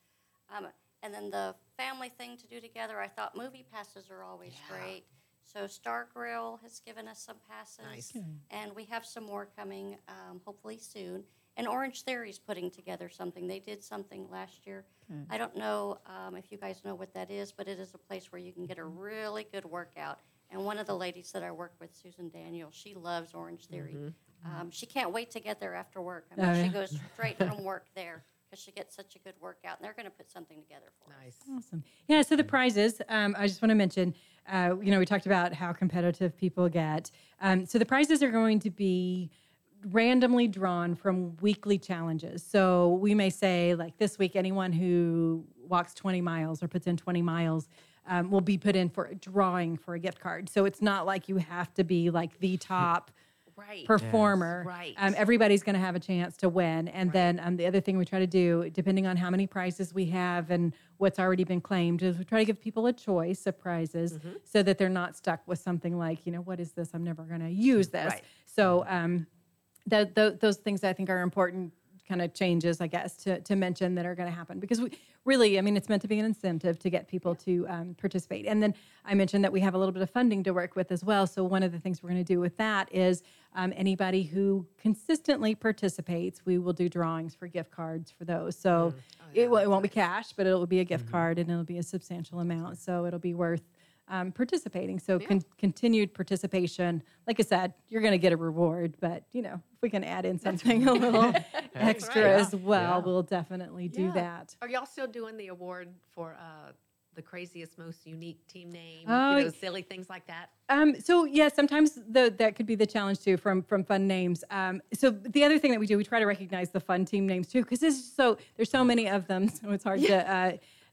Um, and then the family thing to do together, I thought movie passes are always Yeah. great. So Star Grill has given us some passes, Nice. and we have some more coming, um, hopefully soon. And Orange Theory is putting together something. They did something last year. Good. I don't know um, if you guys know what that is, but it is a place where you can get a really good workout. And one of the ladies that I work with, Susan Daniel, she loves Orange Theory. Um, she can't wait to get there after work. I mean, Oh, she yeah. goes straight from work there because she gets such a good workout. And they're going to put something together for us. Nice. Awesome. Yeah. So the prizes, um, I just want to mention, uh, you know, we talked about how competitive people get. Um, so the prizes are going to be randomly drawn from weekly challenges. So we may say, like this week, anyone who walks 20 miles or puts in 20 miles um, will be put in for a drawing for a gift card. So it's not like you have to be like the top Right. performer. Right. Um, everybody's going to have a chance to win. And then um, the other thing we try to do, depending on how many prizes we have and what's already been claimed, is we try to give people a choice of prizes Mm-hmm. so that they're not stuck with something like, you know, what is this? I'm never going to use this. Right. So um, those things I think are important kind of changes, I guess, to, to mention that are going to happen because we really, I mean, it's meant to be an incentive to get people to um, participate. And then I mentioned that we have a little bit of funding to work with as well. So one of the things we're going to do with that is um, anybody who consistently participates, we will do drawings for gift cards for those. So it, will- it won't be cash, but it'll be a gift card and it'll be a substantial amount. So it'll be worth um, participating. So con- continued participation. Like I said, you're going to get a reward, but you know, if we can add in something a little extra right. as well, Yeah. we'll definitely do Yeah. that. Are y'all still doing the award for uh, the craziest, most unique team name? Oh, you know, silly things like that. Um, so yeah, sometimes the, that could be the challenge too from from fun names. Um, so the other thing that we do, we try to recognize the fun team names too, because there's so there's so many of them, so it's hard to uh,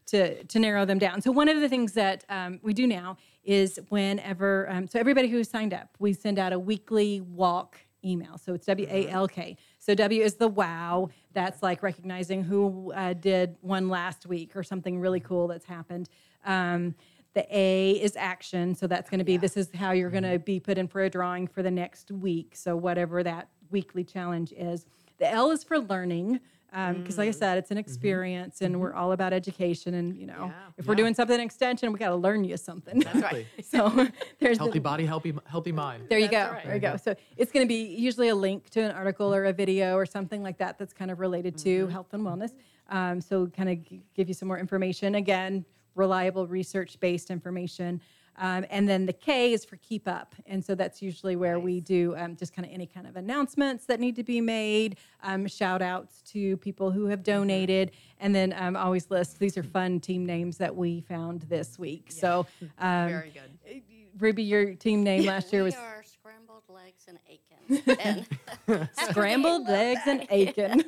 to to narrow them down. So one of the things that um, we do now is whenever um, so everybody who's signed up, we send out a weekly walk email. So it's W A L K. So W is the wow. That's like recognizing who uh, did one last week or something really cool that's happened. Um, the A is action. So that's going to be this is how you're going to be put in for a drawing for the next week. So whatever that weekly challenge is. The L is for learning. Um, because, like I mm. said, it's an mm-hmm. experience, and we're mm-hmm. all about education. And you know, Yeah. if we're doing something in extension, we got to learn you something. That's right. so there's the- Healthy body, healthy healthy mind. there you That's go. right. There you go. So it's going to be usually a link to an article or a video or something like that that's kind of related to mm-hmm. health and wellness. Um, so kind of g- give you some more information. Again, reliable research-based information. Um, and then the K is for keep up. And so that's usually where we do um, just kind of any kind of announcements that need to be made, um, shout outs to people who have donated, and then um, always list these are fun team names that we found this week. So, um, Very good. Ruby, your team name last year was We are scrambled legs and Aiken. and Scrambled Legs and Aiken.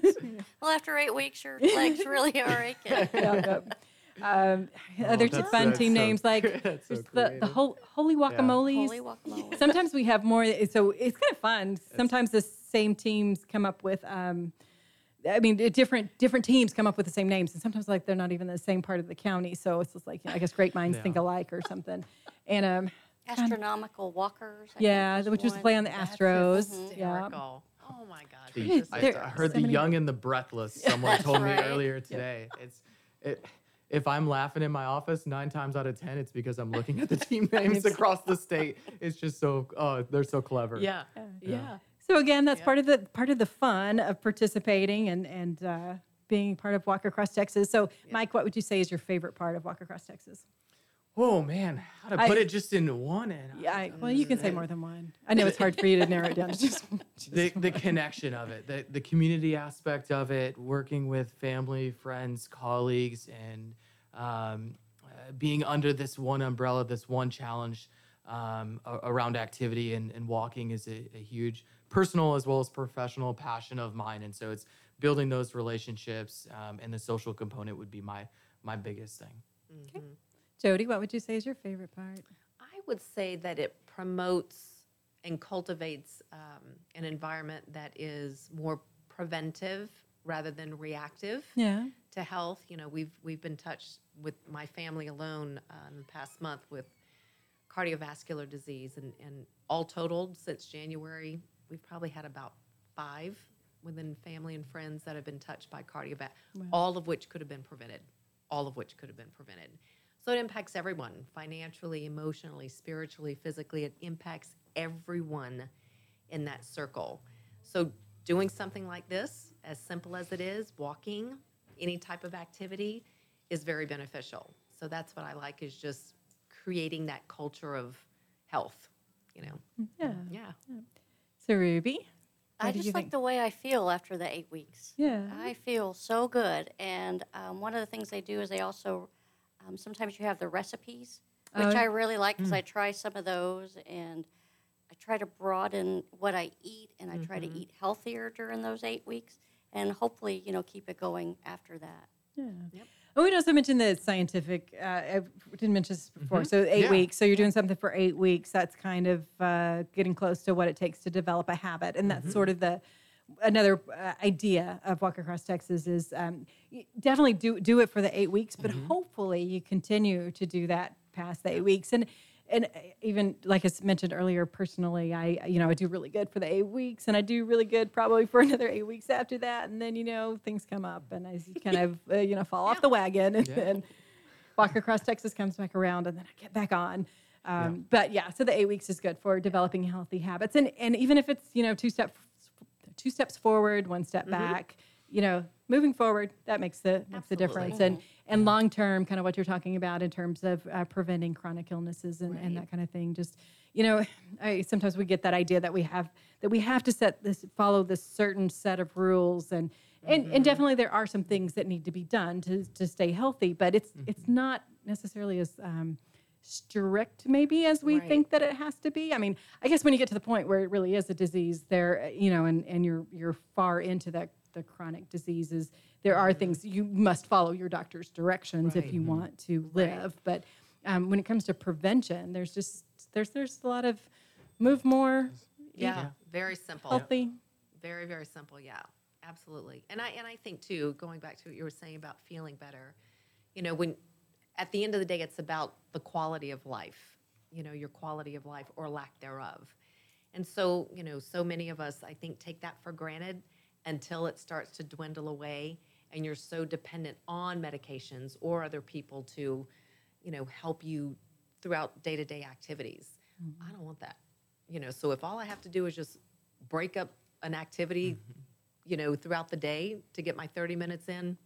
well, after eight weeks, your legs really are aching. yeah, yep. Um, other t- Oh, that's- fun that's team so names like that's so the, the whole holy guacamoles. Holy guacamole. Sometimes we have more, so it's kind of fun. Sometimes the same teams come up with, um, I mean, different different teams come up with the same names, and sometimes like they're not even the same part of the county. So it's just like I guess great minds Yeah. think alike or something. And um, Astronomical walkers. I think yeah, which was one. the play on the That's Astros. Yeah. Oh my gosh. The- it's just I, I heard so the many- young and the breathless. Someone told me right. earlier today. It's it. If I'm laughing in my office, nine times out of ten, it's because I'm looking at the team names across the state. It's just so oh, they're so clever. Yeah. Yeah. So again, that's Yeah. part of the part of the fun of participating and and uh, being part of Walk Across Texas. So, Mike, what would you say is your favorite part of Walk Across Texas? Oh man, how to I- put it just in one? And Yeah, I, well, you can say more than one. I know it's hard for you to narrow it down to just one. the, the connection of it, the, the community aspect of it, working with family, friends, colleagues, and um, uh, being under this one umbrella, this one challenge um, around activity and, and walking is a, a huge personal as well as professional passion of mine. And so it's building those relationships um, and the social component would be my my biggest thing. Jody, what would you say is your favorite part? I would say that it promotes and cultivates um, an environment that is more preventive rather than reactive Yeah. to health. You know, we've we've been touched with my family alone uh, in the past month with cardiovascular disease, and and all totaled since January, we've probably had about five within family and friends that have been touched by cardiovascular, Wow. all of which could have been prevented. All of which could have been prevented. So it impacts everyone financially, emotionally, spiritually, physically. It impacts everyone in that circle. So doing something like this, as simple as it is, walking, any type of activity, is very beneficial. So that's what I like is just creating that culture of health. You know. Yeah. Yeah. So Ruby, I just like think? the way I feel after the eight weeks. Yeah. I feel so good. And um, one of the things they do is they also, um, sometimes you have the recipes, which Oh, I really like because mm. I try some of those and I try to broaden what I eat and I try Mm-hmm. to eat healthier during those eight weeks and hopefully, you know, keep it going after that. Yeah. Oh, we'd also mentioned the scientific. Uh, I didn't mention this before. So eight Yeah. weeks. So you're doing something for eight weeks. That's kind of uh, getting close to what it takes to develop a habit, and that's sort of the another uh, idea of Walk Across Texas is um, definitely do do it for the eight weeks, but hopefully you continue to do that past the eight weeks and. And uh, even like I mentioned earlier, personally, I you know I do really good for the eight weeks, and I do really good probably for another eight weeks after that, and then you know things come up, and I kind of uh, you know fall off the wagon, and Yeah. then Walk Across Texas comes back around, and then I get back on. Um, But yeah, so the eight weeks is good for developing healthy habits, and and even if it's you know two steps two steps forward, one step back, you know, moving forward, that makes the makes the difference. And and long term, kind of what you're talking about in terms of uh, preventing chronic illnesses and, and that kind of thing. Just you know, I sometimes we get that idea that we have that we have to set this follow this certain set of rules and. And, and definitely there are some things that need to be done to, to stay healthy, but it's it's not necessarily as um, strict maybe as we Right. think that it has to be. I mean, I guess when you get to the point where it really is a disease, there, uh, you know, and, and you're you're far into that the chronic diseases, there are things you must follow your doctor's directions if Right. you want to live. But um, when it comes to prevention, there's just there's there's a lot of move more, eat Yeah. Very simple. healthy. Very, very simple. Yeah, absolutely. And I and I think too, going back to what you were saying about feeling better, you know, when at the end of the day, it's about the quality of life. You know, your quality of life or lack thereof. And so, you know, so many of us, I think, take that for granted until it starts to dwindle away, and you're so dependent on medications or other people to, you know, help you throughout day-to-day activities. Mm-hmm. I don't want that. You know, so if all I have to do is just break up an activity, mm-hmm. you know, throughout the day to get my 30 minutes in,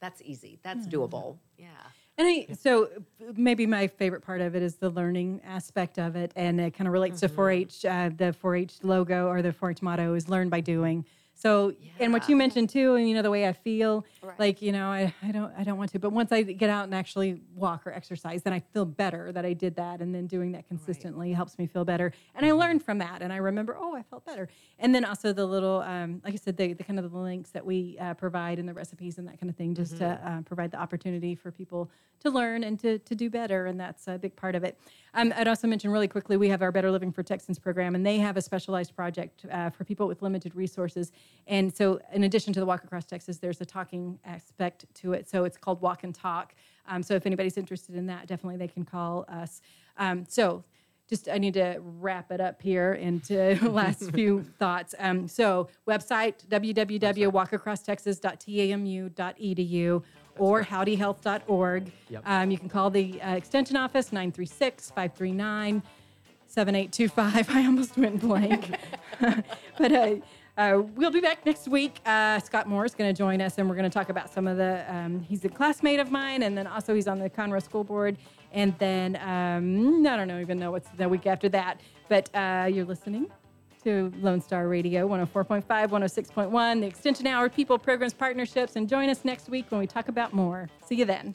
that's easy. That's doable. Yeah. And I, so maybe my favorite part of it is the learning aspect of it, and it kind of relates to 4-H. Uh, the 4-H logo or the 4-H motto is "Learn by doing." So, and what you mentioned too, and you know the way I feel, Right. like you know, I, I don't I don't want to, but once I get out and actually walk or exercise, then I feel better that I did that, and then doing that consistently helps me feel better, and I learned from that, and I remember, oh, I felt better, and then also the little, um, like I said, the, the kind of the links that we uh, provide and the recipes and that kind of thing, just to uh, provide the opportunity for people to learn and to, to do better, and that's a big part of it. Um, I'd also mention really quickly we have our Better Living for Texans program, and they have a specialized project uh, for people with limited resources. And so, in addition to the Walk Across Texas, there's a talking aspect to it. So it's called Walk and Talk. Um, so if anybody's interested in that, definitely they can call us. Um, so just I need to wrap it up here into last few thoughts. Um, so website www.walkacrosstexas.tamu.edu or howdyhealth.org. Yep. Um, you can call the uh, extension office 936 539 7825. I almost went blank. but uh, uh, we'll be back next week. Uh, Scott Moore is going to join us, and we're going to talk about some of the. Um, he's a classmate of mine, and then also he's on the Conroe School Board. And then um, I don't know even know what's the week after that. But uh, you're listening to Lone Star Radio 104.5, 106.1, the Extension Hour, People, Programs, Partnerships, and join us next week when we talk about more. See you then.